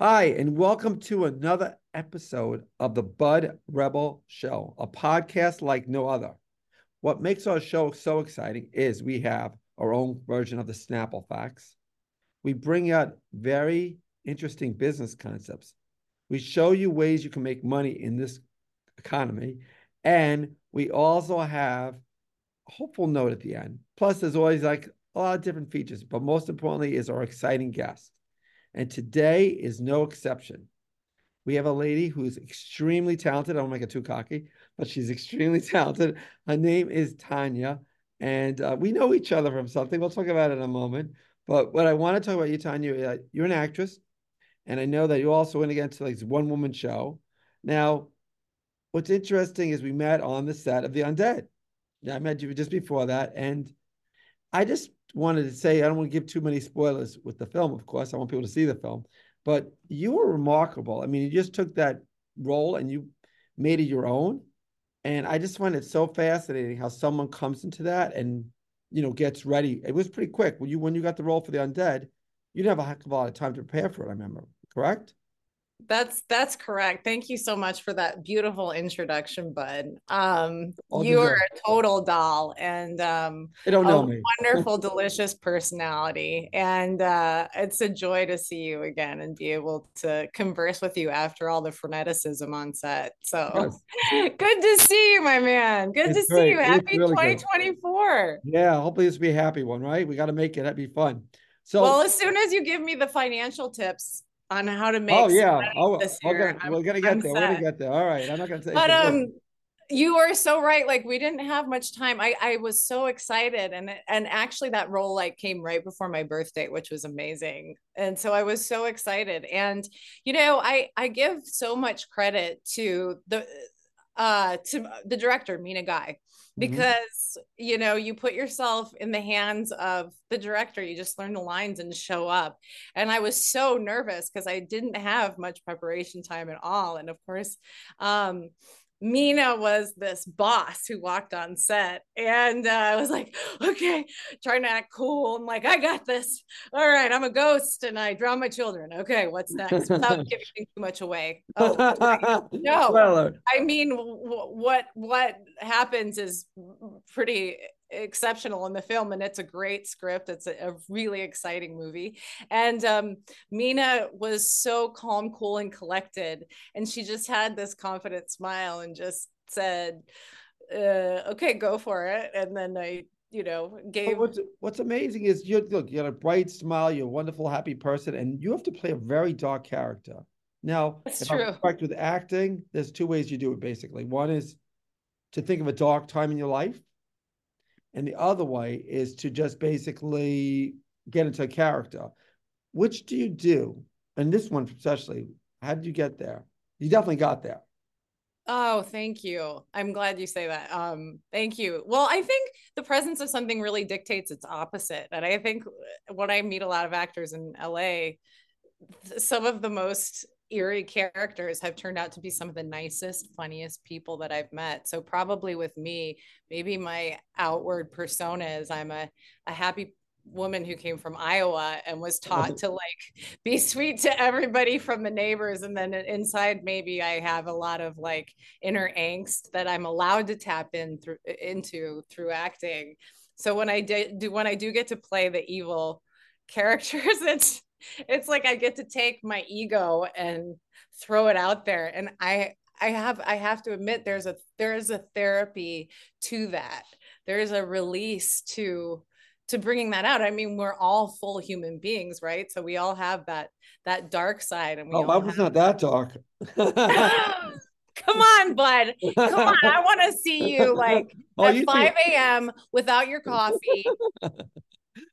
Hi, and welcome to another episode of the Bud Rebel Show, a podcast like no other. What makes our show so exciting is we have our own version of the Snapple Facts. We bring out very interesting business concepts. We show you ways you can make money in this economy. And we also have a hopeful note at the end. Plus, there's always like a lot of different features, but most importantly is our exciting guest. And today is no exception. We have a lady who's extremely talented. I don't make it too cocky, but she's extremely talented. Her name is Tanna, and uh, we know each other from something. We'll talk about it in a moment. But what I want to talk about you, Tanna, you're an actress, and I know that you also went against like one woman show. Now, what's interesting is we met on the set of The Undead. I met you just before that, and I just wanted to say I don't want to give too many spoilers with the film. Of course, I want people to see the film, but you were remarkable. I mean, you just took that role and you made it your own, and I just find it so fascinating how someone comes into that and you know gets ready. It was pretty quick when you when you got the role for the undead. You didn't have a heck of a lot of time to prepare for it. I remember, correct? That's that's correct. Thank you so much for that beautiful introduction, Bud. Um, you are a total doll and um, they don't know me. wonderful, delicious personality, and uh, it's a joy to see you again and be able to converse with you after all the freneticism on set. So yes. good to see you, my man. Good it's to great. see you. Happy really 2024. Good. Yeah, hopefully this will be a happy one, right? We got to make it. That'd be fun. So, well, as soon as you give me the financial tips, on how to make. Oh yeah, oh, okay. We're gonna get I'm there. Set. We're gonna get there. All right, I'm not gonna say. But um, you are so right. Like we didn't have much time. I I was so excited, and and actually that role like came right before my birthday, which was amazing. And so I was so excited. And you know, I I give so much credit to the uh to the director Mina Guy. Because mm-hmm. you know you put yourself in the hands of the director you just learn the lines and show up and i was so nervous because i didn't have much preparation time at all and of course um Mina was this boss who walked on set, and uh, I was like, okay, trying to act cool. I'm like, I got this. All right, I'm a ghost, and I draw my children. Okay, what's next? Without giving too much away. Oh, no, well, uh, I mean, w- what what happens is pretty exceptional in the film and it's a great script. It's a, a really exciting movie. And um, mina was so calm cool and collected and she just had this confident smile and just said uh, okay go for it. And then i you know gave what's what's amazing is you look you got a bright smile you're a wonderful happy person and you have to play a very dark character. Now That's if true. I'm correct with acting there's two ways you do it basically. One is to think of a dark time in your life and the other way is to just basically get into a character. Which do you do? And this one especially, how did you get there? You definitely got there. Oh, thank you. I'm glad you say that. Um, thank you. Well, I think the presence of something really dictates its opposite. And I think when I meet a lot of actors in LA, some of the most eerie characters have turned out to be some of the nicest, funniest people that I've met. So probably with me, maybe my outward persona is I'm a, a happy woman who came from Iowa and was taught to like be sweet to everybody from the neighbors and then inside maybe I have a lot of like inner angst that I'm allowed to tap in through into through acting. So when I do when I do get to play the evil characters it's it's like I get to take my ego and throw it out there. And I I have I have to admit there's a there is a therapy to that. There is a release to to bringing that out. I mean, we're all full human beings, right? So we all have that that dark side. And we oh, I was not that dark. Come on, bud. Come on. I want to see you like oh, at 5 a.m. without your coffee,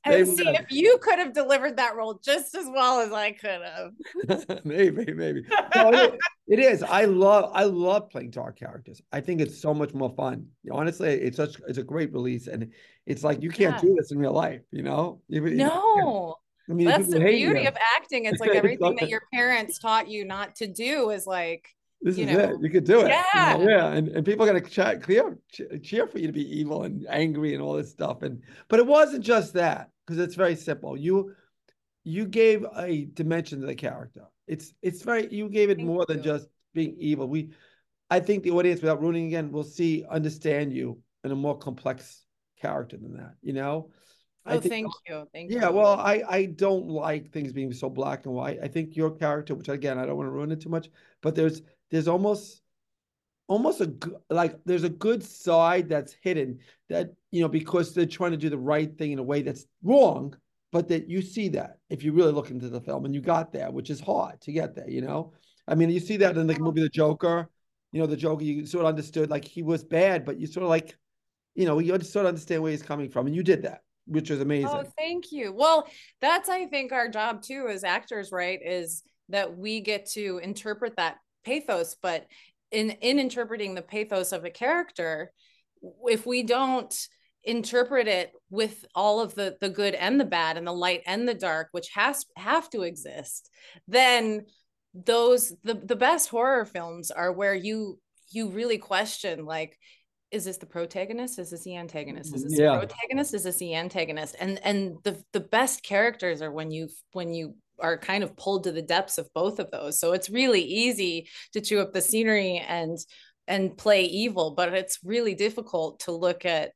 and see if you could have delivered that role just as well as I could have. maybe, maybe. No, it is. I love, I love playing dark characters. I think it's so much more fun. Honestly, it's such, it's a great release, and it's like you can't yeah. do this in real life. You know? No. I mean, that's the beauty you. of acting. It's like everything that your parents taught you not to do is like this you is know, it. You could do it. Yeah. You know, yeah. And, and people got to cheer, cheer, cheer for you to be evil and angry and all this stuff. And but it wasn't just that because it's very simple. You you gave a dimension to the character. It's it's very you gave it Thank more than just being evil. We I think the audience, without ruining again, will see understand you in a more complex character than that, you know? Oh, I think thank you. Thank you. yeah, you. well, I I don't like things being so black and white. I think your character, which again, I don't want to ruin it too much, but there's there's almost almost a like there's a good side that's hidden that you know because they're trying to do the right thing in a way that's wrong, but that you see that if you really look into the film and you got there, which is hard to get there, you know. I mean, you see that in the movie The Joker. You know, the Joker, you sort of understood like he was bad, but you sort of like, you know, you sort of understand where he's coming from, and you did that, which was amazing. Oh, thank you. Well, that's I think our job too as actors, right? Is that we get to interpret that pathos, but in in interpreting the pathos of a character, if we don't interpret it with all of the the good and the bad and the light and the dark, which has have to exist, then those the the best horror films are where you you really question like is this the protagonist? Is this the antagonist? Is this Yeah. the protagonist? Is this the antagonist? And and the the best characters are when you when you are kind of pulled to the depths of both of those. So it's really easy to chew up the scenery and and play evil but it's really difficult to look at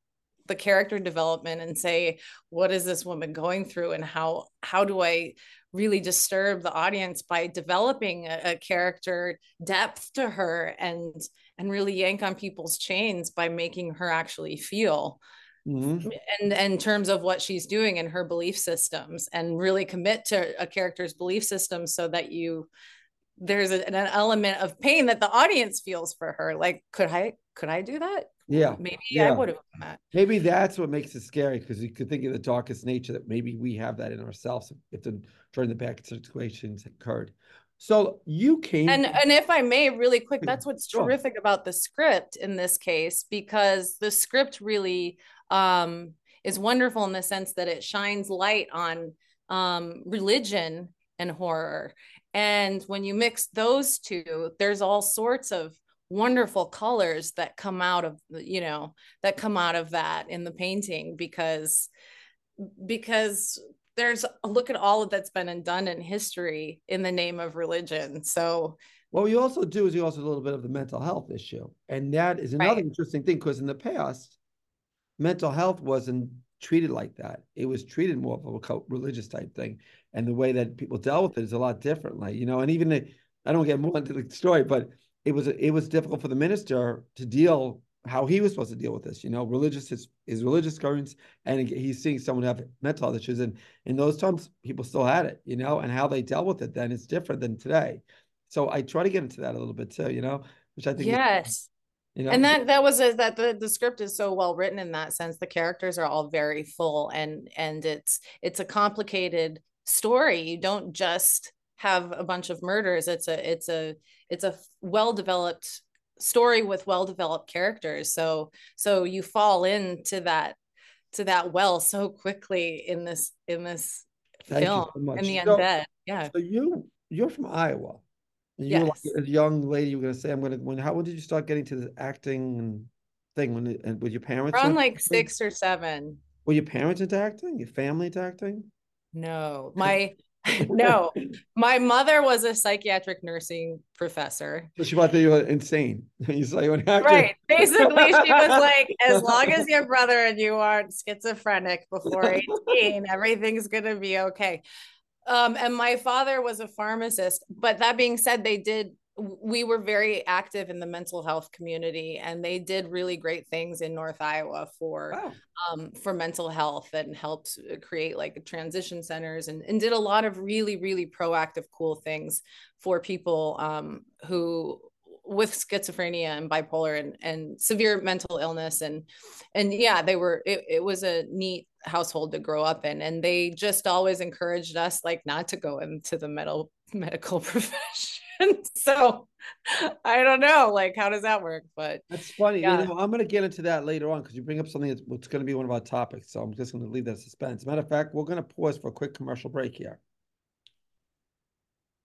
the character development and say what is this woman going through and how how do i really disturb the audience by developing a, a character depth to her and and really yank on people's chains by making her actually feel Mhm. and, and in terms of what she's doing in her belief systems and really commit to a character's belief system so that you there's a, an element of pain that the audience feels for her like could i could i do that Yeah, maybe Yeah. i would have done that maybe that's what makes it scary because you could think of the darkest nature that maybe we have that in ourselves if the during the back situations occurred. So you came and and if i may really quick that's what's sure. terrific about the script in this case because the script really um is wonderful in the sense that it shines light on um religion and horror and when you mix those two there's all sorts of wonderful colors that come out of you know that come out of that in the painting because because there's look at all of that's been done in history in the name of religion so What you also do is you also do a little bit of the mental health issue. And that is another Right. interesting thing because in the past, mental health wasn't treated like that. It was treated more of a religious type thing. And the way that people dealt with it is a lot differently, you know. And even the, I don't get more into the story, but it was it was difficult for the minister to deal how he was supposed to deal with this. You know, religious his, his religious currents, and he's seeing someone have mental health issues. And in those times, people still had it, you know, and how they dealt with it then is different than today. So I try to get into that a little bit too, you know, which I think is- yes you know, and that that was a, that the, the script is so well written in that sense. The characters are all very full and and it's it's a complicated story. You don't just have a bunch of murders. It's a it's a it's a well developed story with well developed characters. So so you fall into that to that well so quickly in this in this Thank film so in the So- undead yeah. So you you're from Iowa. And you were Yes. like a young lady, you were gonna say, I'm gonna when how when did you start getting to the acting and thing when and with your parents? around like acting? six or seven Were your parents into acting? Your family into acting? No, my no, my mother was a psychiatric nursing professor. So she thought that you were insane. you saw you were an actor. Right. Basically, she was like, as long as your brother and you aren't schizophrenic before 18, everything's gonna be okay. Um, and my father was a pharmacist, but that being said, they did we were very active in the mental health community and they did really great things in North Iowa for Wow. um, for mental health and helped uh, create like transition centers and, and did a lot of really really proactive cool things for people um, who with schizophrenia and bipolar and, and severe mental illness and and yeah they were it, it was a neat household to grow up in and they just always encouraged us like not to go into the medical medical profession so i don't know like how does that work but That's funny. Yeah. You know, I'm going to get into that later on because you bring up something that's going to be one of our topics. So I'm just going to leave that suspense. Matter of fact, we're going to pause for a quick commercial break here.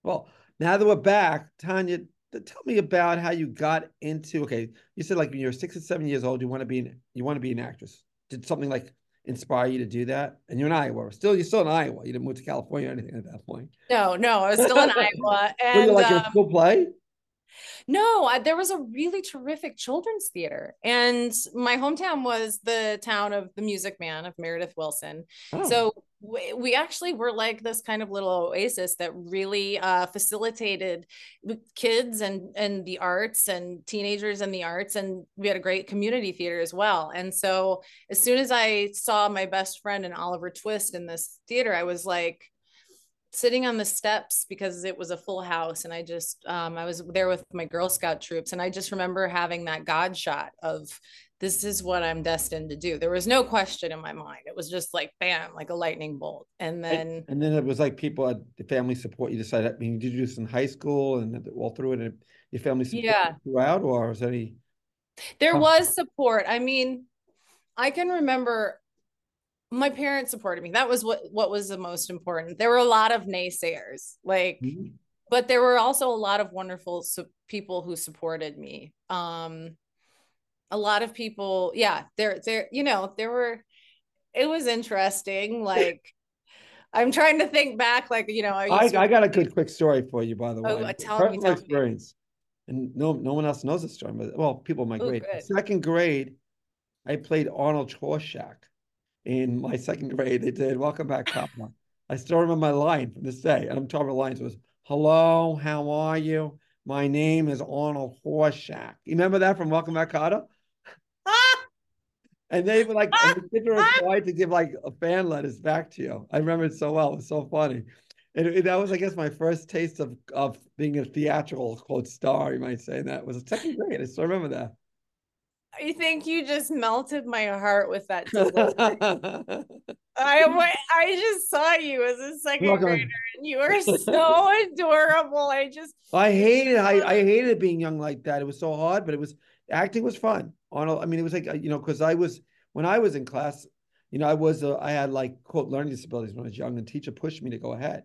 Well, now that we're back, Tanna, tell me about how you got into. Okay, you said like when you're six or seven years old, you want to be an, you want to be an actress. Did something like inspire you to do that? And you're in Iowa. Still, you're still in Iowa. You didn't move to California or anything at that point. No, no, I was still in Iowa. And Were you like um, in school play? No, I, there was a really terrific children's theater, and my hometown was the town of the Music Man of Meredith Willson. Oh. So we, actually were like this kind of little oasis that really uh, facilitated kids and and the arts and teenagers and the arts, and we had a great community theater as well. And so as soon as I saw my best friend and Oliver Twist in this theater, I was like sitting on the steps because it was a full house and i just um, i was there with my girl scout troops and i just remember having that god shot of this is what i'm destined to do there was no question in my mind it was just like bam like a lightning bolt and then and, then it was like people at the family support you decided i mean did you do this in high school and all through it and your family support yeah throughout or was any there was support i mean i can remember my parents supported me. That was what what was the most important. There were a lot of naysayers, like, mm-hmm. but there were also a lot of wonderful su- people who supported me. Um, a lot of people, yeah, there, there, you know, there were. It was interesting. Like, I'm trying to think back. Like, you know, I, I, I, got a good quick story for you, by the oh, way. Oh, tell Personal me, tell experience. Me. And no, no one else knows this story, but well, people in my oh, grade. Good. Second grade, I played Arnold Horshack in my second grade. They did Welcome Back, Papa. I still remember my line from this day. And I'm talking about lines. It was, Hello, how are you? My name is Arnold Horshack. You remember that from Welcome Back, Kotter? And they were like, and ah, the kids were ah. required to give like a fan letters back to you. I remember it so well. It was so funny. And it, that was, I guess, my first taste of of being a theatrical quote star, you might say. And that was a second grade. I still remember that. I think you just melted my heart with that I I just saw you as a second Welcome. grader, and you were so adorable. I just I hated I I hated being young like that. It was so hard, but it was acting was fun. On I mean, it was like uh, you know because I was when I was in class, you know, I was uh, I had like quote learning disabilities when I was young, and teacher pushed me to go ahead.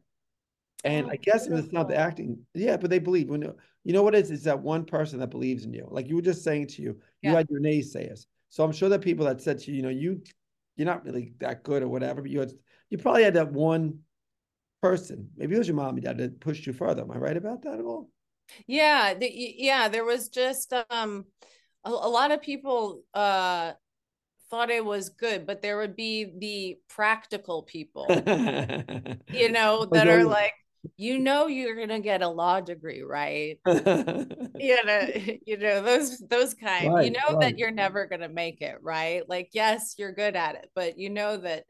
And oh, I guess it's not the acting. Yeah, but they believe when you know what it is, it's that one person that believes in you. Like you were just saying to you, yeah. you had your naysayers. So I'm sure that people that said to you, you know, you you're not really that good or whatever, but you had you probably had that one person. Maybe it was your mom and dad that pushed you further. Am I right about that at all? Yeah, the, yeah. There was just um a, a lot of people uh thought it was good, but there would be the practical people, you know, that are like, you know you're gonna get a law degree, right? you know, you know those those kind. Right, you know right. that you're never gonna make it, right? Like, yes, you're good at it, but you know that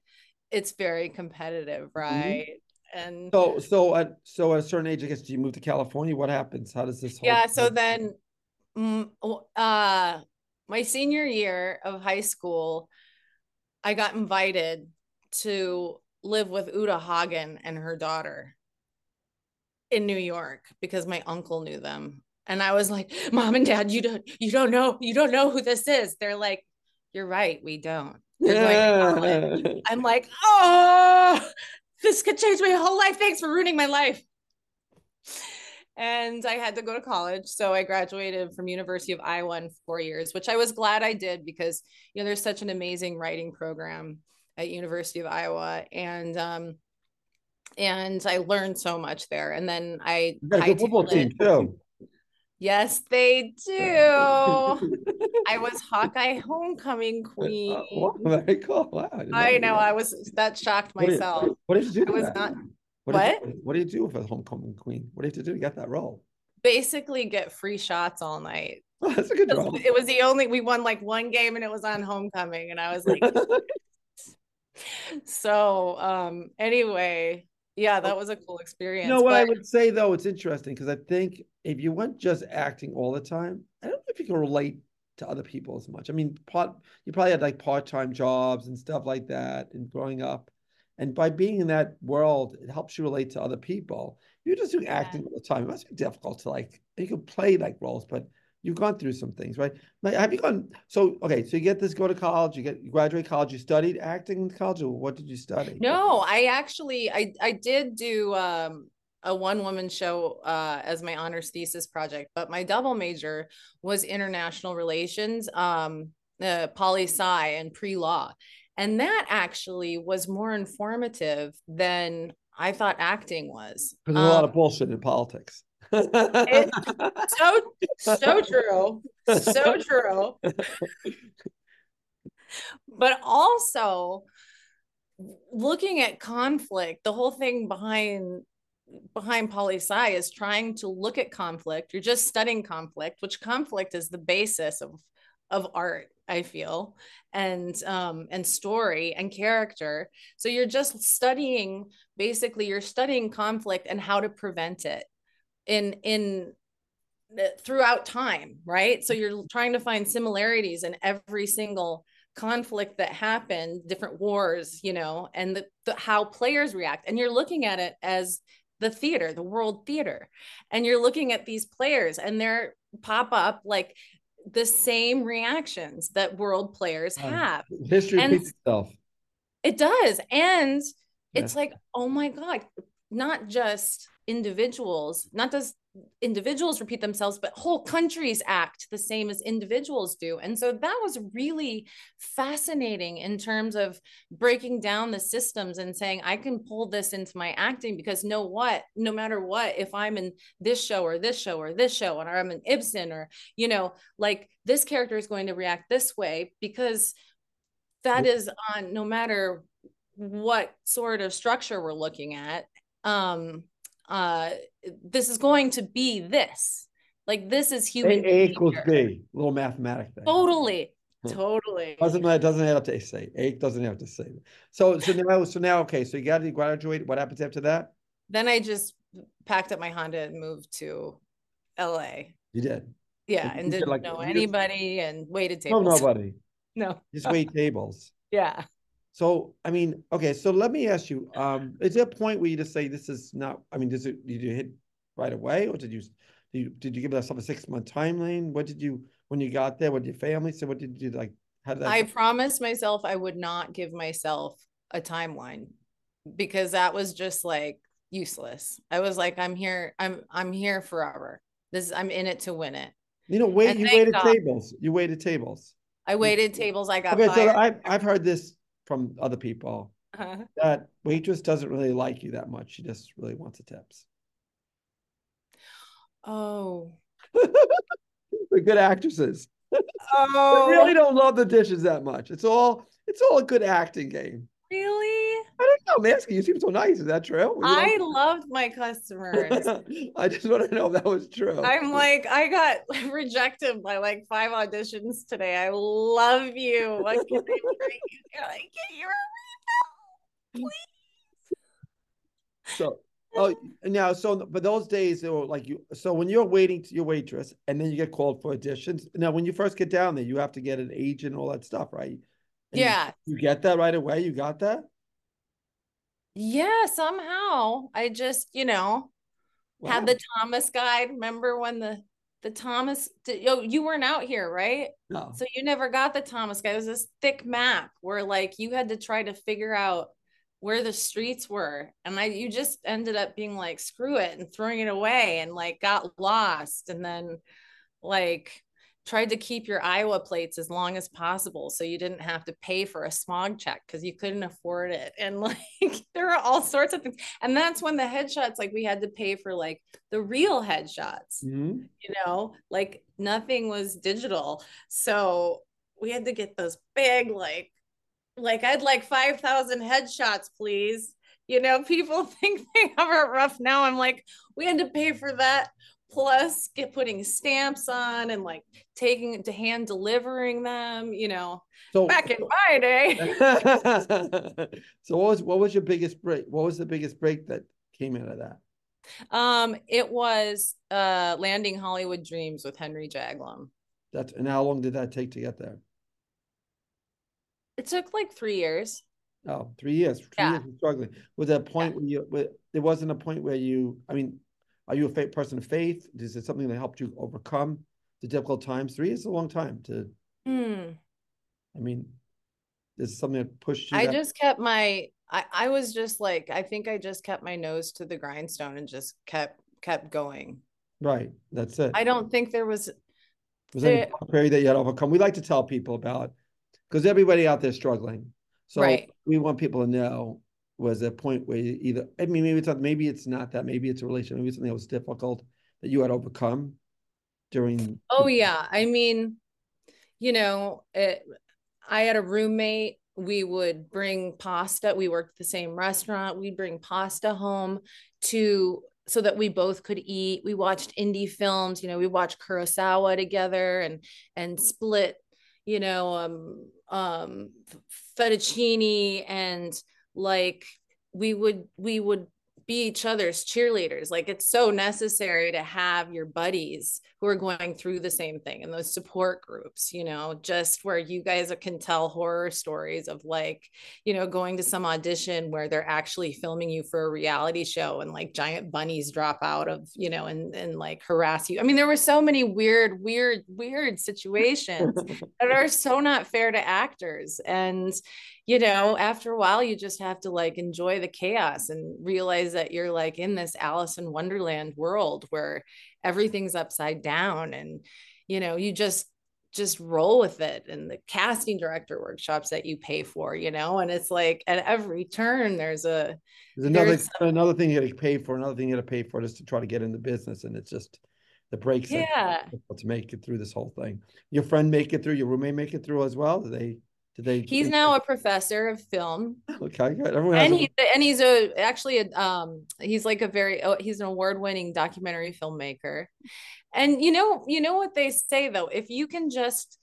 it's very competitive, mm-hmm. right? Mm-hmm. And so, so at so at a certain age, I guess, do you move to California? What happens? How does this? Yeah. So then, uh, my senior year of high school, I got invited to live with Uta Hagen and her daughter in New York because my uncle knew them. And I was like, "Mom and Dad, you don't you don't know you don't know who this is." They're like, "You're right, we don't." Like, I'm like, "Oh, this could change my whole life. Thanks for ruining my life." And I had to go to college, so I graduated from University of Iowa in 4 years, which I was glad I did because you know there's such an amazing writing program at University of Iowa and um and I learned so much there. And then I a football team too. Yes, they do. I was Hawkeye homecoming queen. Uh, wow, very cool. Wow. I, I know. I was that shocked myself. What did, you do? I was that? not. What? What? Did you, what do you do with a homecoming queen? What do you have to do to get that role? Basically, get free shots all night. Oh, that's a good role. It was the only we won like one game, and it was on homecoming, and I was like. so um anyway yeah, that was a cool experience. You know what but... I would say though, it's interesting because I think if you went just acting all the time, I don't know if you can relate to other people as much. I mean, part you probably had like part-time jobs and stuff like that and growing up. And by being in that world, it helps you relate to other people. You're just doing acting all the time. It must be difficult to like you can play like roles, but you've gone through some things, right? Like, Have you gone? So okay, so you get this, go to college, you get you graduate college. You studied acting in college, or what did you study? No, I actually I I did do um, a one woman show uh, as my honors thesis project, but my double major was international relations, um, uh, poli sci, and pre law. And that actually was more informative than I thought acting was. There's um, a lot of um, bullshit in politics. so so true. So true. but also looking at conflict, the whole thing behind behind poli sci is trying to look at conflict. You're just studying conflict, which conflict is the basis of of art i feel and um and story and character. So you're just studying basically you're studying conflict and how to prevent it in in uh, throughout time right? So you're trying to find similarities in every single conflict that happened different wars you know and the, the how players react. And you're looking at it as the theater the world theater. And you're looking at these players and they're pop up like the same reactions that world players have. History and repeats itself. It does. And yes. it's like, oh my God, not just individuals, not just individuals repeat themselves, but whole countries act the same as individuals do. And so that was really fascinating in terms of breaking down the systems and saying, I can pull this into my acting because no what, no matter what, if I'm in this show or this show or this show, and I'm in Ibsen or, you know, like this character is going to react this way because that is on no matter what sort of structure we're looking at um uh this is going to be this. Like this is human a, a equals b. little mathematic thing. Totally. Totally. Doesn't that doesn't have to say. A doesn't have to say. So so now so now okay so you got to graduate. What happens after that? Then i just packed up my honda and moved to la you did? Yeah and didn't like, know anybody just, and waited tables. no nobody. No. Just wait tables. Yeah so, I mean, okay. So let me ask you: um, Is there a point where you just say this is not? I mean, does it? Did you hit right away, or did you? Did you, did you give yourself a six month timeline? What did you when you got there? What did your family say? What did you like? How did that? I promised myself I would not give myself a timeline because that was just like useless. I was like, I'm here. I'm I'm here forever. This I'm in it to win it. You know, wait. And you waited God, tables. You waited tables. I waited tables. I got. Okay, fired. so I I've heard this from other people uh-huh. that waitress doesn't really like you that much. She just really wants the tips. Oh. the good actresses. Oh. they really don't love the dishes that much. It's all it's all a good acting game. Really? I don't know. I'm asking. You seem so nice. Is that true? I loved my customers. I just want to know if that was true. I'm like, I got rejected by like five auditions today. I love you. What can I bring you? Can I get your refill, mm. please? So, oh, now, so, but those days, they were like you. So when you're waiting to your waitress, and then you get called for auditions. Now, when you first get down there, you have to get an agent and all that stuff, right? And yeah. You get that right away? You got that? Yeah, somehow. I just, you know, wow. had the Thomas guide. Remember when the the Thomas yo, you weren't out here, right? No. So you never got the Thomas guide. It was this thick map where like you had to try to figure out where the streets were. And I you just ended up being like, screw it and throwing it away and like got lost. And then like tried to keep your Iowa plates as long as possible so you didn't have to pay for a smog check because you couldn't afford it. And like there are all sorts of things. And that's when the headshots, like we had to pay for like the real headshots, mm-hmm. you know, like nothing was digital. So we had to get those big, like, like I'd like 5,000 headshots, please. You know, people think they have it rough now. I'm like, we had to pay for that plus get putting stamps on and like taking to hand delivering them you know so back in my day. So what was what was your biggest break what was the biggest break that came out of that? Um it was uh landing hollywood dreams with henry jaglom that's and how long did that take to get there? It took like three years. Oh three years. Three yeah. years struggling. Was a point yeah. where you there wasn't a point where you i mean are you a faith, person of faith? Is it something that helped you overcome the difficult times? Three is a long time to. Mm. I mean, is something that pushed you. I that? just kept my. I I was just like I think I just kept my nose to the grindstone and just kept kept going. Right. That's it. I don't think there was. Was there any that you had overcome? We like to tell people about because everybody out there struggling. So Right. we want people to know was a point where either I mean maybe it's not maybe it's not that maybe it's a relationship maybe something that was difficult that you had overcome during Oh yeah. I mean, you know, it, I had a roommate. We would bring pasta. We worked at the same restaurant. We'd bring pasta home to so that we both could eat. We watched indie films. You know, we watched Kurosawa together and and split. You know, um, um, fettuccine and like we would we would be each other's cheerleaders. Like it's so necessary to have your buddies who are going through the same thing and those support groups, you know, just where you guys can tell horror stories of like, you know, going to some audition where they're actually filming you for a reality show and like giant bunnies drop out of, you know, and and like harass you. I mean, there were so many weird, weird, weird situations that are so not fair to actors. And you know, after a while, you just have to like enjoy the chaos and realize that you're like in this Alice in Wonderland world where everything's upside down and, you know, you just, just roll with it and the casting director workshops that you pay for, you know, and it's like at every turn there's a there's another there's another thing you got to pay for another thing you got to pay for just to try to get in the business and it's just the breaks yeah. to make it through this whole thing. Your friend make it through, your roommate make it through as well? They did they He's now a professor of film. Okay good. Everyone and a- and he's a actually a um he's like a very oh, he's an award-winning documentary filmmaker. And you know you know what they say though? If you can just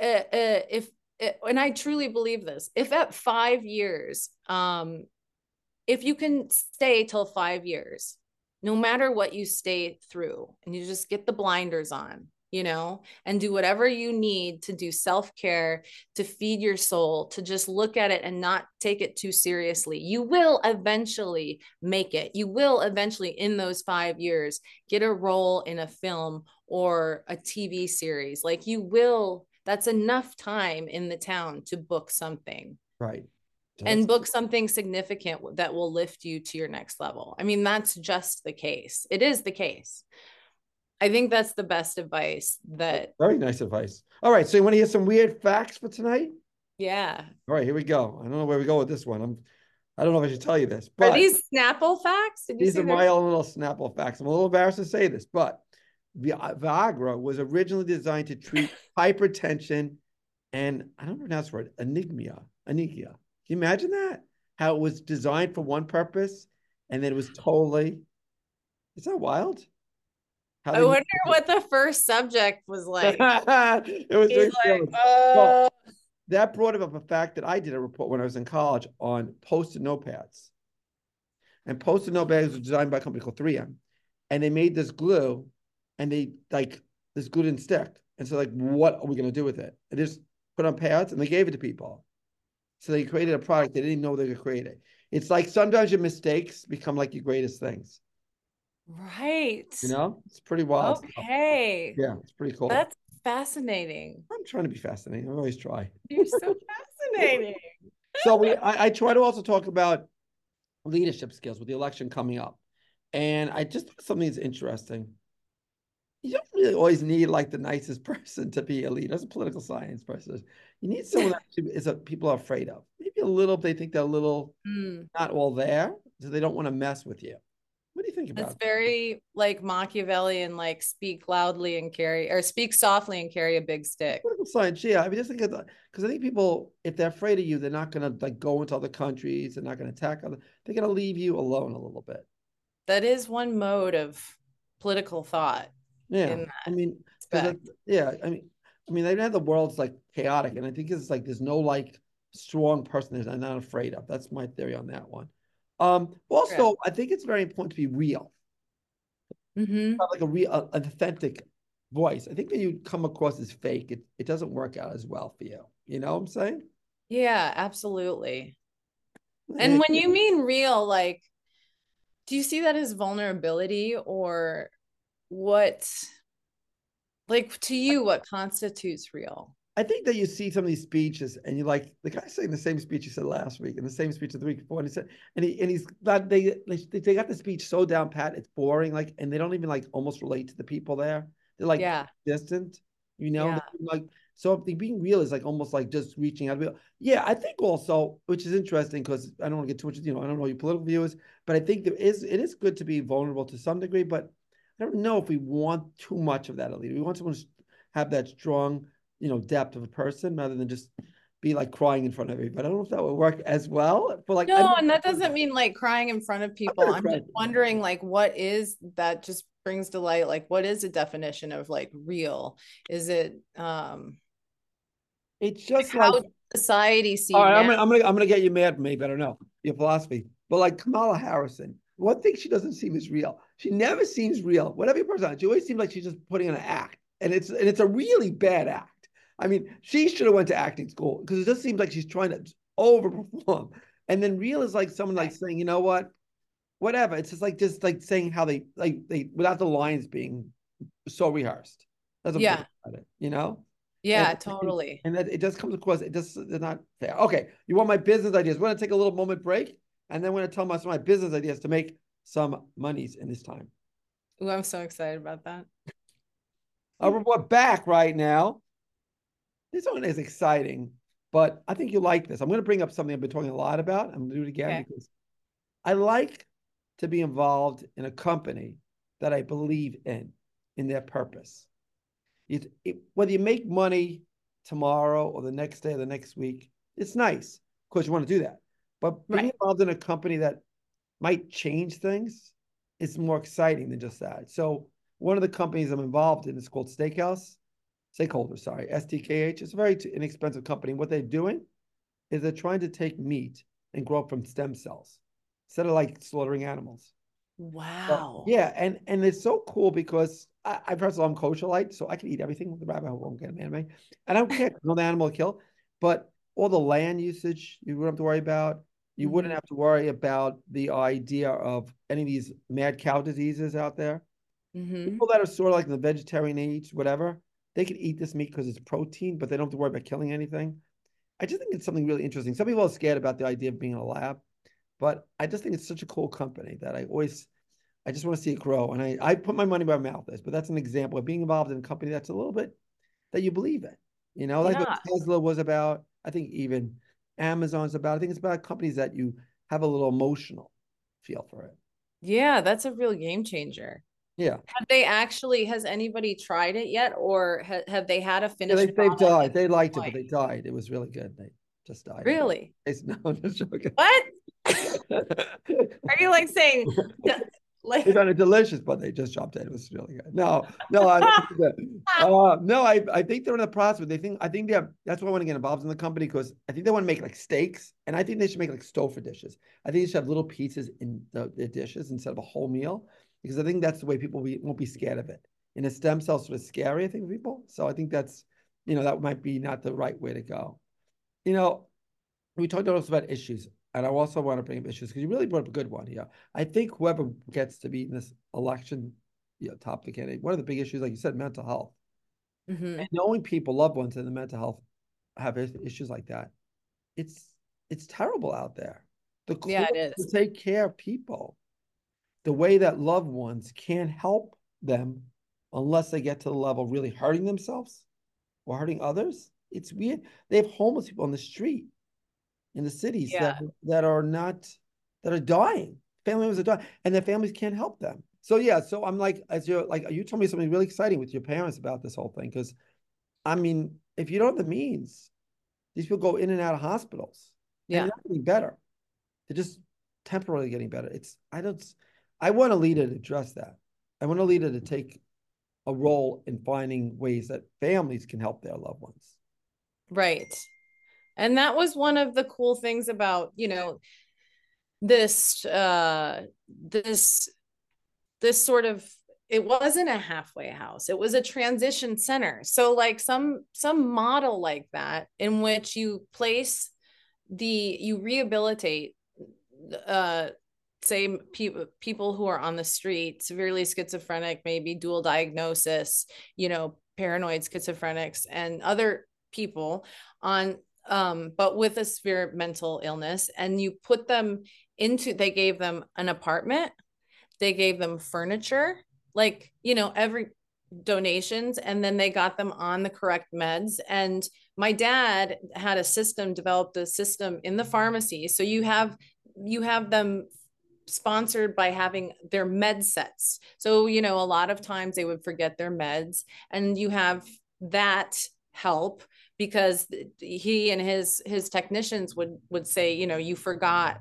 uh, uh if uh, and i truly believe this if at five years um if you can stay till five years no matter what you stay through and you just get the blinders on you know and do whatever you need to do self-care to feed your soul to just look at it and not take it too seriously you will eventually make it you will eventually in those 5 years get a role in a film or a TV series like you will that's enough time in the town to book something right. So and book something significant that will lift you to your next level. I mean, that's just the case. It is the case. I think that's the best advice that, very nice advice. All right, so you want to hear some weird facts for tonight? yeah. All right, here we go. I don't know where we go with this one. I'm I don't know if I should tell you this, Are but these Snapple facts? These see are my own little Snapple facts. I'm a little embarrassed to say this, but Vi- Viagra was originally designed to treat hypertension and I don't pronounce the word anemia. Anemia. Can you imagine that? How it was designed for one purpose and then it was totally. Is that wild? How I wonder what the first subject was like. it was He's like, oh, that brought up a fact that I did a report when I was in college on post-it notepads. And post-it notepads were designed by a company called 3M. And they made this glue and they like this glue didn't stick. And so like, what are we gonna do with it? And they just put on pads and they gave it to people. So they created a product they didn't even know they could create it. It's like sometimes your mistakes become like your greatest things. Right. You know, it's pretty wild. stuff. Okay. Yeah, it's pretty cool. That's fascinating. I'm trying to be fascinating. I always try. You're so fascinating. so we I, I try to also talk about leadership skills with the election coming up and i just thought something that's interesting you don't really always need like the nicest person to be a leader as a political science person you need someone that is a, people are afraid of maybe a little they think they're a little Hmm. not all there so they don't want to mess with you what do you think about It's that? very like Machiavellian, like speak loudly and carry, or speak softly and carry a big stick. political science yeah i mean just think of because i think people if they're afraid of you they're not going to like go into other countries they're not going to attack other they're going to leave you alone a little bit That is one mode of political thought. yeah i mean that yeah, I mean, I mean, they've had the world's like chaotic, and I think it's like there's no like strong person that I'm not afraid of. That's my theory on that one. Um, also, I think it's very important to be real, Mm-hmm. like a real, uh, authentic voice. I think when you come across as fake, it it doesn't work out as well for you. You know what I'm saying? Yeah, absolutely. And when you mean real, like, do you see that as vulnerability or what, like, to you, what constitutes real? I think that you see some of these speeches and you're like the guy saying the same speech he said last week and the same speech of the week before. And he said, and he and he's not they they they got the speech so down pat, it's boring, like, and they don't even like almost relate to the people there. They're like yeah. distant. You know, Yeah. like so being real is like almost like just reaching out. Yeah, I think also, which is interesting because I don't want to get too much, you know, I don't know your political views, but I think there is it is good to be vulnerable to some degree, but I don't know if we want too much of that elite. We want someone to have that strong, you know, depth of a person rather than just be like crying in front of everybody. I don't know if that would work as well. But like No, and that doesn't mean like crying in front of people. gonna I'm just wondering like what is that just brings to light like what is the definition of like real? Is it um it's just how like does society see All right, I'm gonna, I'm gonna I'm gonna get you mad maybe, but I don't know your philosophy. But like Kamala Harrison, one thing she doesn't seem is real. She never seems real. Whatever your personality, she always seems like she's just putting on an act, and it's and it's a really bad act. I mean, she should have went to acting school because it just seems like she's trying to overperform. And then real is like someone like saying, you know what, whatever. It's just like just like saying how they like they without the lines being so rehearsed. That's what Yeah. about it, you know. Yeah, And- totally. And that it just comes across, it just they're not fair. Okay, you want my business ideas? We're gonna take a little moment break, and then we're gonna tell some my business ideas to make some monies in this time. Oh, I'm so excited about that. Uh, I'll report back right now. This one is exciting, but I think you like this. I'm gonna bring up something I've been talking a lot about. I'm gonna do it again Okay. because I like to be involved in a company that I believe in, in their purpose. It, it, whether you make money tomorrow or the next day or the next week, it's nice. Of course, you want to do that. But being Right. involved in a company that might change things is more exciting than just that. So one of the companies I'm involved in is called Steakhouse, Steakholder, sorry, STKH. It's a very inexpensive company. What they're doing is they're trying to take meat and grow it from stem cells instead of like slaughtering animals. Wow. yeah, and and it's so cool because I, I first of all I'm kosherite, so I can eat everything. The rabbit won't get an anime, and I don't care. No animal to kill, but all the land usage you wouldn't have to worry about. You wouldn't Mhm. have to worry about the idea of any of these mad cow diseases out there. hmm People that are sort of like in the vegetarian age, whatever, they can eat this meat because it's protein, but they don't have to worry about killing anything. I just think it's something really interesting. Some people are scared about the idea of being in a lab, but I just think it's such a cool company that I always, I just want to see it grow. And I, I put my money where my mouth is, but that's an example of being involved in a company that's a little bit that you believe in. You know, like Yeah. what Tesla was about. I think even Amazon's about. I think it's about companies that you have a little emotional feel for it. Yeah, that's a real game changer. Yeah. Have they actually, has anybody tried it yet? Or ha- have they had a Yeah, finished they, they've died. They liked it, but they died. It was really good. They just died. Really? It's, no, I'm just joking. What? Are you like saying like it's kind of delicious, but they just dropped it. It was really good. No, no, I, uh, no, I, I think they're in the process. They think, I think they have, that's why I want to get involved in the company because I think they want to make like steaks, and I think they should make like stouffer dishes. I think they should have little pieces in the, the dishes instead of a whole meal because I think that's the way people be, won't be scared of it. And a stem cells sort of scary, I think, for people. So I think that's, you know, that might be not the right way to go. You know, we talked also about issues, and I also want to bring up issues because you really brought up a good one here. I think whoever gets to be in this election, you know, top the candidate, one of the big issues, like you said, mental health. Mhm. And knowing people, loved ones in the mental health have issues like that, it's it's terrible out there. The Yeah, it is. to take care of people, the way that loved ones can't help them unless they get to the level of really hurting themselves or hurting others. It's weird. They have homeless people on the street in the cities that, that are not that are dying. Family members are dying, and their families can't help them. So yeah, so I'm like, as you're like, you told me something really exciting with your parents about this whole thing. Because I mean, if you don't have the means, these people go in and out of hospitals. Yeah. they're not getting better. They're just temporarily getting better. It's I don't I want a leader to address that. I want a leader to take a role in finding ways that families can help their loved ones. Right. And that was one of the cool things about, you know, this uh this this sort of it wasn't a halfway house. It was a transition center. So like some some model like that in which you place the you rehabilitate uh say people people who are on the street severely schizophrenic maybe dual diagnosis you know paranoid schizophrenics and other people on um but with a severe mental illness and you put them into they gave them an apartment they gave them furniture like you know every donations and then they got them on the correct meds. And my dad had a system developed a system in the pharmacy so you have you have them sponsored by having their med sets. So you know a lot of times they would forget their meds and you have that help because he and his his technicians would would say you know you forgot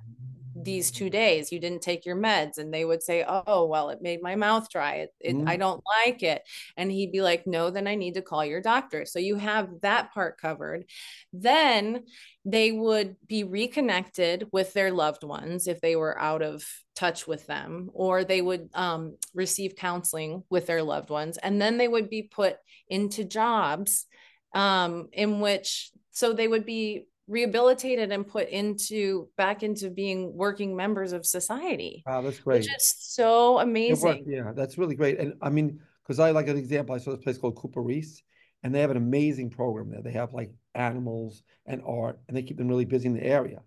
these two days you didn't take your meds and they would say oh well it made my mouth dry. It, it mm. i don't like it. And he'd be like no then i need to call your doctor. So you have that part covered. Then they would be reconnected with their loved ones if they were out of touch with them or they would um, receive counseling with their loved ones and then they would be put into jobs um, in which so they would be rehabilitated and put into back into being working members of society. Wow, that's great. Which is so amazing. yeah, that's really great. And I mean, because I like an example, I saw this place called Cooper Riis, and they have an amazing program there. They have like animals and art, and they keep them really busy in the area.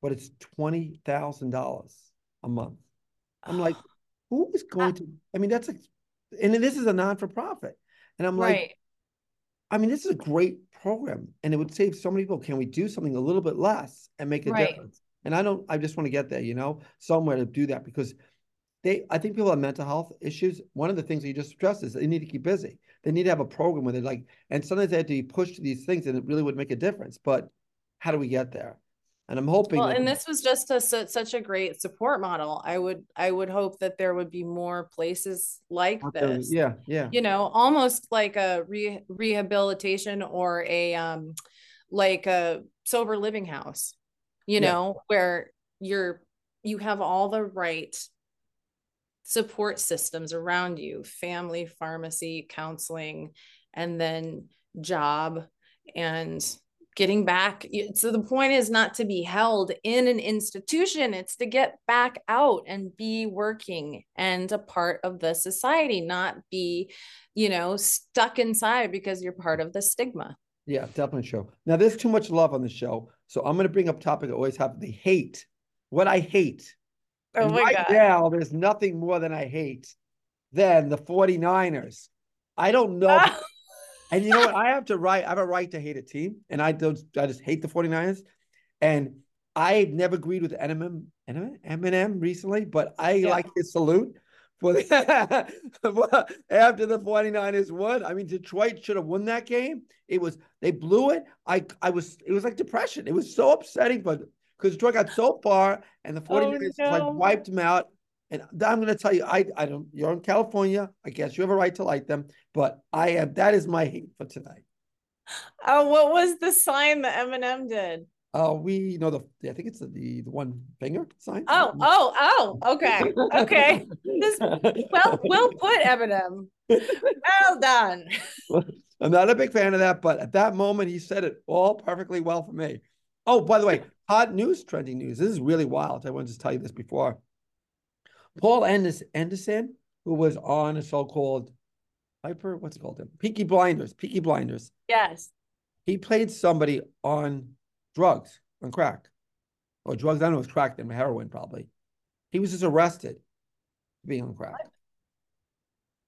But it's twenty thousand dollars a month. I'm like, ah. who is going to? I mean, that's like, and this is a non for profit, and I'm like, right. I mean, this is a great program and it would save so many people. Can we do something a little bit less and make a right. difference? And I don't, I just want to get there, you know, somewhere to do that because they, I think people have mental health issues. One of the things that you just stressed is they need to keep busy. They need to have a program where they're like, and sometimes they have to be pushed to these things and it really would make a difference. But how do we get there? And i'm hoping well and this was just a, such a great support model. I would i would hope that there would be more places like this. yeah yeah. You know almost like a re- rehabilitation or a um like a sober living house you yeah. know where you're you have all the right support systems around you family pharmacy counseling and then job and getting back so the point is not to be held in an institution it's to get back out and be working and a part of the society not be you know stuck inside because you're part of the stigma. Yeah definitely show. Now there's too much love on the show so i'm going to bring up topic i always have the hate what i hate. Oh my right God. now there's nothing more than i hate than the 49ers i don't know And you know what? I have to right. I have a right to hate a team, and I don't. I just hate the 49ers. And I never agreed with Eminem, Eminem recently, but I yeah. like his salute for the, after the 49ers won. I mean, Detroit should have won that game. It was they blew it. I I was it was like depression. It was so upsetting, but because Detroit got so far and the 49ers oh, no. like wiped them out. And I'm going to tell you, I I don't. You're in California. I guess you have a right to like them, but I am. That is my hate for tonight. Oh, what was the sign that Eminem did? Oh, we know the. I think it's the the, the one finger sign. Oh, oh, oh. Okay, okay. this, well, well put, Eminem. Well done. I'm not a big fan of that, but at that moment, he said it all perfectly well for me. Oh, by the way, hot news, trending news. This is really wild. I wanted to tell you this before. Paul Anderson, who was on a show called Piper, what's it called? Peaky Blinders. Peaky Blinders. Yes. He played somebody on drugs, on crack. Or drugs, I don't know, it was crack and heroin probably. He was just arrested being on crack.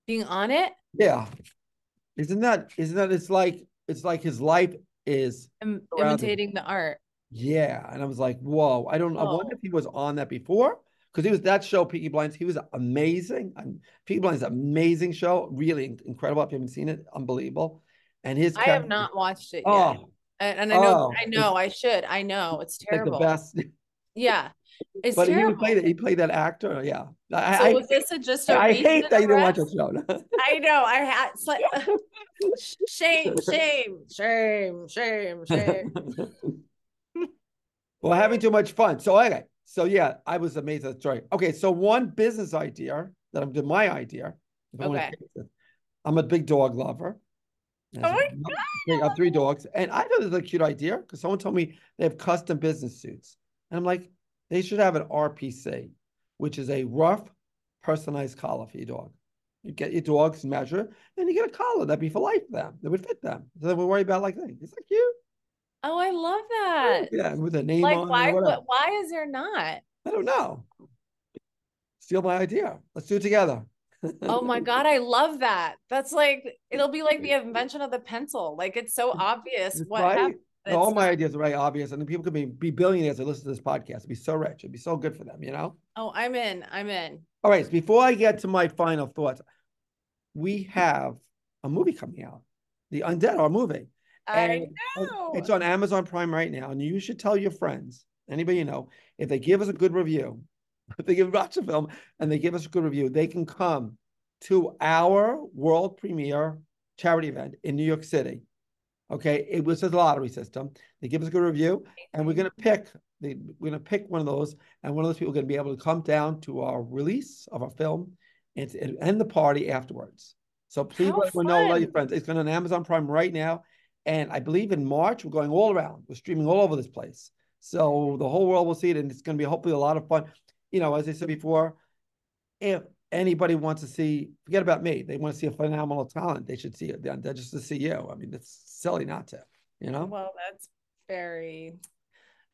Being on it? Yeah. Isn't that isn't that it's like it's like his life is Im- imitating the art. Yeah. And I was like, whoa. I don't whoa. I wonder if he was on that before because he was that show, Peaky Blinders. He was amazing. And Peaky Blinders, amazing show, really incredible. If you haven't seen it, unbelievable. And his, I have not watched it oh, yet. And, and I know, oh, I know, I should. I know it's terrible. Like the best. Yeah, it's but terrible. he played. He played that actor. Yeah. I, so was this a, just a I hate that you didn't watch the show. I know. I had it's like shame, shame, shame, shame, shame. well, having too much fun. So okay. So yeah, I was amazed at the story. Okay, so one business idea that I'm doing my idea. Okay. I'm a big dog lover. Oh my God. I have three dogs. And I thought it was a cute idea because someone told me they have custom business suits. And I'm like, they should have an RPC, which is a rough, personalized collar for your dog. You get your dog's measure, and you get a collar that'd be for life for them. That would fit them. So they would worry about like things. Is that cute? Oh, I love oh, that. Yeah, with a name like, on why? Why is there not? I don't know. Steal my idea. Let's do it together. oh my god, I love that. That's like it'll be like the invention of the pencil. Like it's so obvious what right? happened. All my ideas are very obvious, and people could be, be billionaires that listen to this podcast. It'd be so rich. It'd be so good for them, you know? Oh, I'm in. I'm in. All right. So before I get to my final thoughts, we have a movie coming out, The Undead, our movie. And I know. It's on Amazon Prime right now, and you should tell your friends, anybody you know, if they give us a good review, if they give watch a film and they give us a good review, they can come to our world premiere charity event in New York City. Okay, it was a lottery system. They give us a good review, and we're gonna pick. The, we're gonna pick one of those, and one of those people are gonna be able to come down to our release of our film and, and end the party afterwards. So please How let everyone know, let your friends. It's going on Amazon Prime right now, and I believe in March we're going all around. We're streaming all over this place, so the whole world will see it, and it's going to be hopefully a lot of fun. You know, as I said before, if anybody wants to see, forget about me. They want to see a phenomenal talent. They should see it. They're just to see you. I mean, it's silly not to. You know. Well, that's very.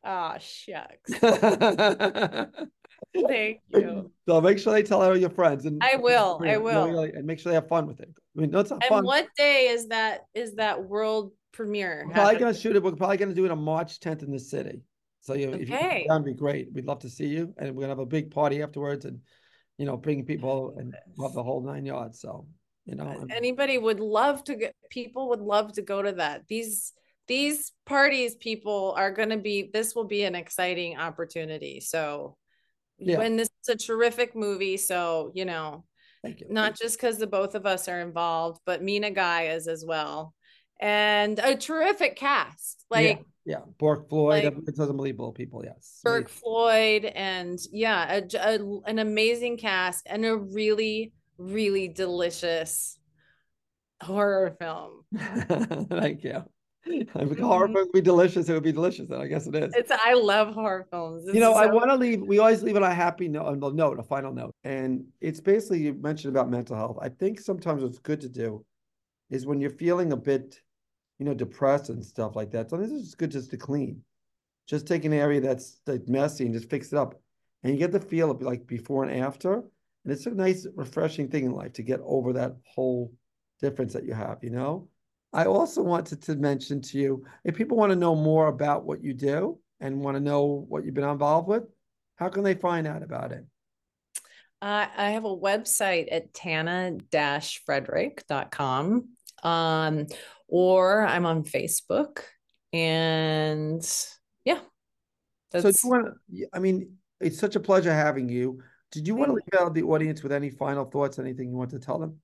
Ah, oh, shucks. Thank you. So make sure they tell all your friends, and I will. I will, and make sure they have fun with it. I mean, no, it's not and fun. what day is that? Is that world premiere? We're probably gonna shoot it. We're probably gonna do it on March 10th in the city. So you, okay. if you come down, be great. We'd love to see you, and we're gonna have a big party afterwards, and you know, bring people and love the whole nine yards. So, you know, anybody would love to get people would love to go to that. These these parties, people are going to be. This will be an exciting opportunity. So, yeah. when this is a terrific movie, so you know, you. not just because the both of us are involved, but Mina Guy is as well, and a terrific cast. Like. Yeah yeah, Burke Floyd. Like, it's unbelievable people. Yes, Burke Floyd, and yeah, a, a, an amazing cast and a really, really delicious horror film. Thank you. If mm-hmm. horror film would be delicious, it would be delicious. Then I guess it is. It's I love horror films. It's you know, so- I want to leave. We always leave on a happy note, a note, a final note, and it's basically you mentioned about mental health. I think sometimes what's good to do is when you're feeling a bit you know, depressed and stuff like that. Sometimes it's good just to clean. Just take an area that's like messy and just fix it up. And you get the feel of like before and after. And it's a nice, refreshing thing in life to get over that whole difference that you have, you know? I also wanted to mention to you if people want to know more about what you do and want to know what you've been involved with, how can they find out about it? Uh, I have a website at tanna-frederick.com. Um, or I'm on Facebook. And yeah. That's... So, you want to, I mean, it's such a pleasure having you. Did you want to leave out the audience with any final thoughts, anything you want to tell them?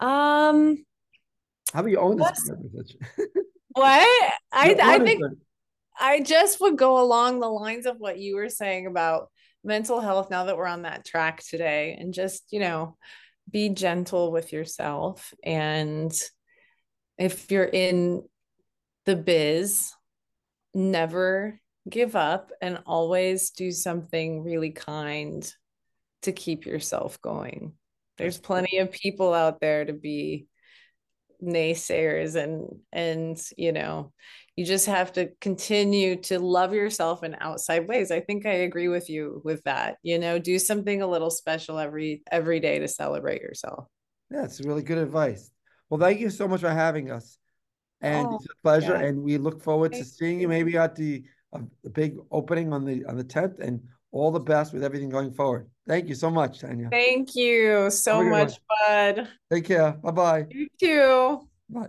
Um, how about you own this? what I I think I just would go along the lines of what you were saying about mental health. Now that we're on that track today, and just you know, be gentle with yourself and if you're in the biz, never give up and always do something really kind to keep yourself going. There's plenty of people out there to be naysayers and and you know you just have to continue to love yourself in outside ways. I think i agree with you with that you know do something a little special every every day to celebrate yourself. Yeah it's really good advice well, thank you so much for having us. And oh, it's a pleasure. Yeah. And we look forward thank to seeing you maybe at the, uh, the big opening on the on the 10th and all the best with everything going forward. Thank you so much, Tanna. Thank you so much, Bud. Take care. Bye bye. You too. Bye.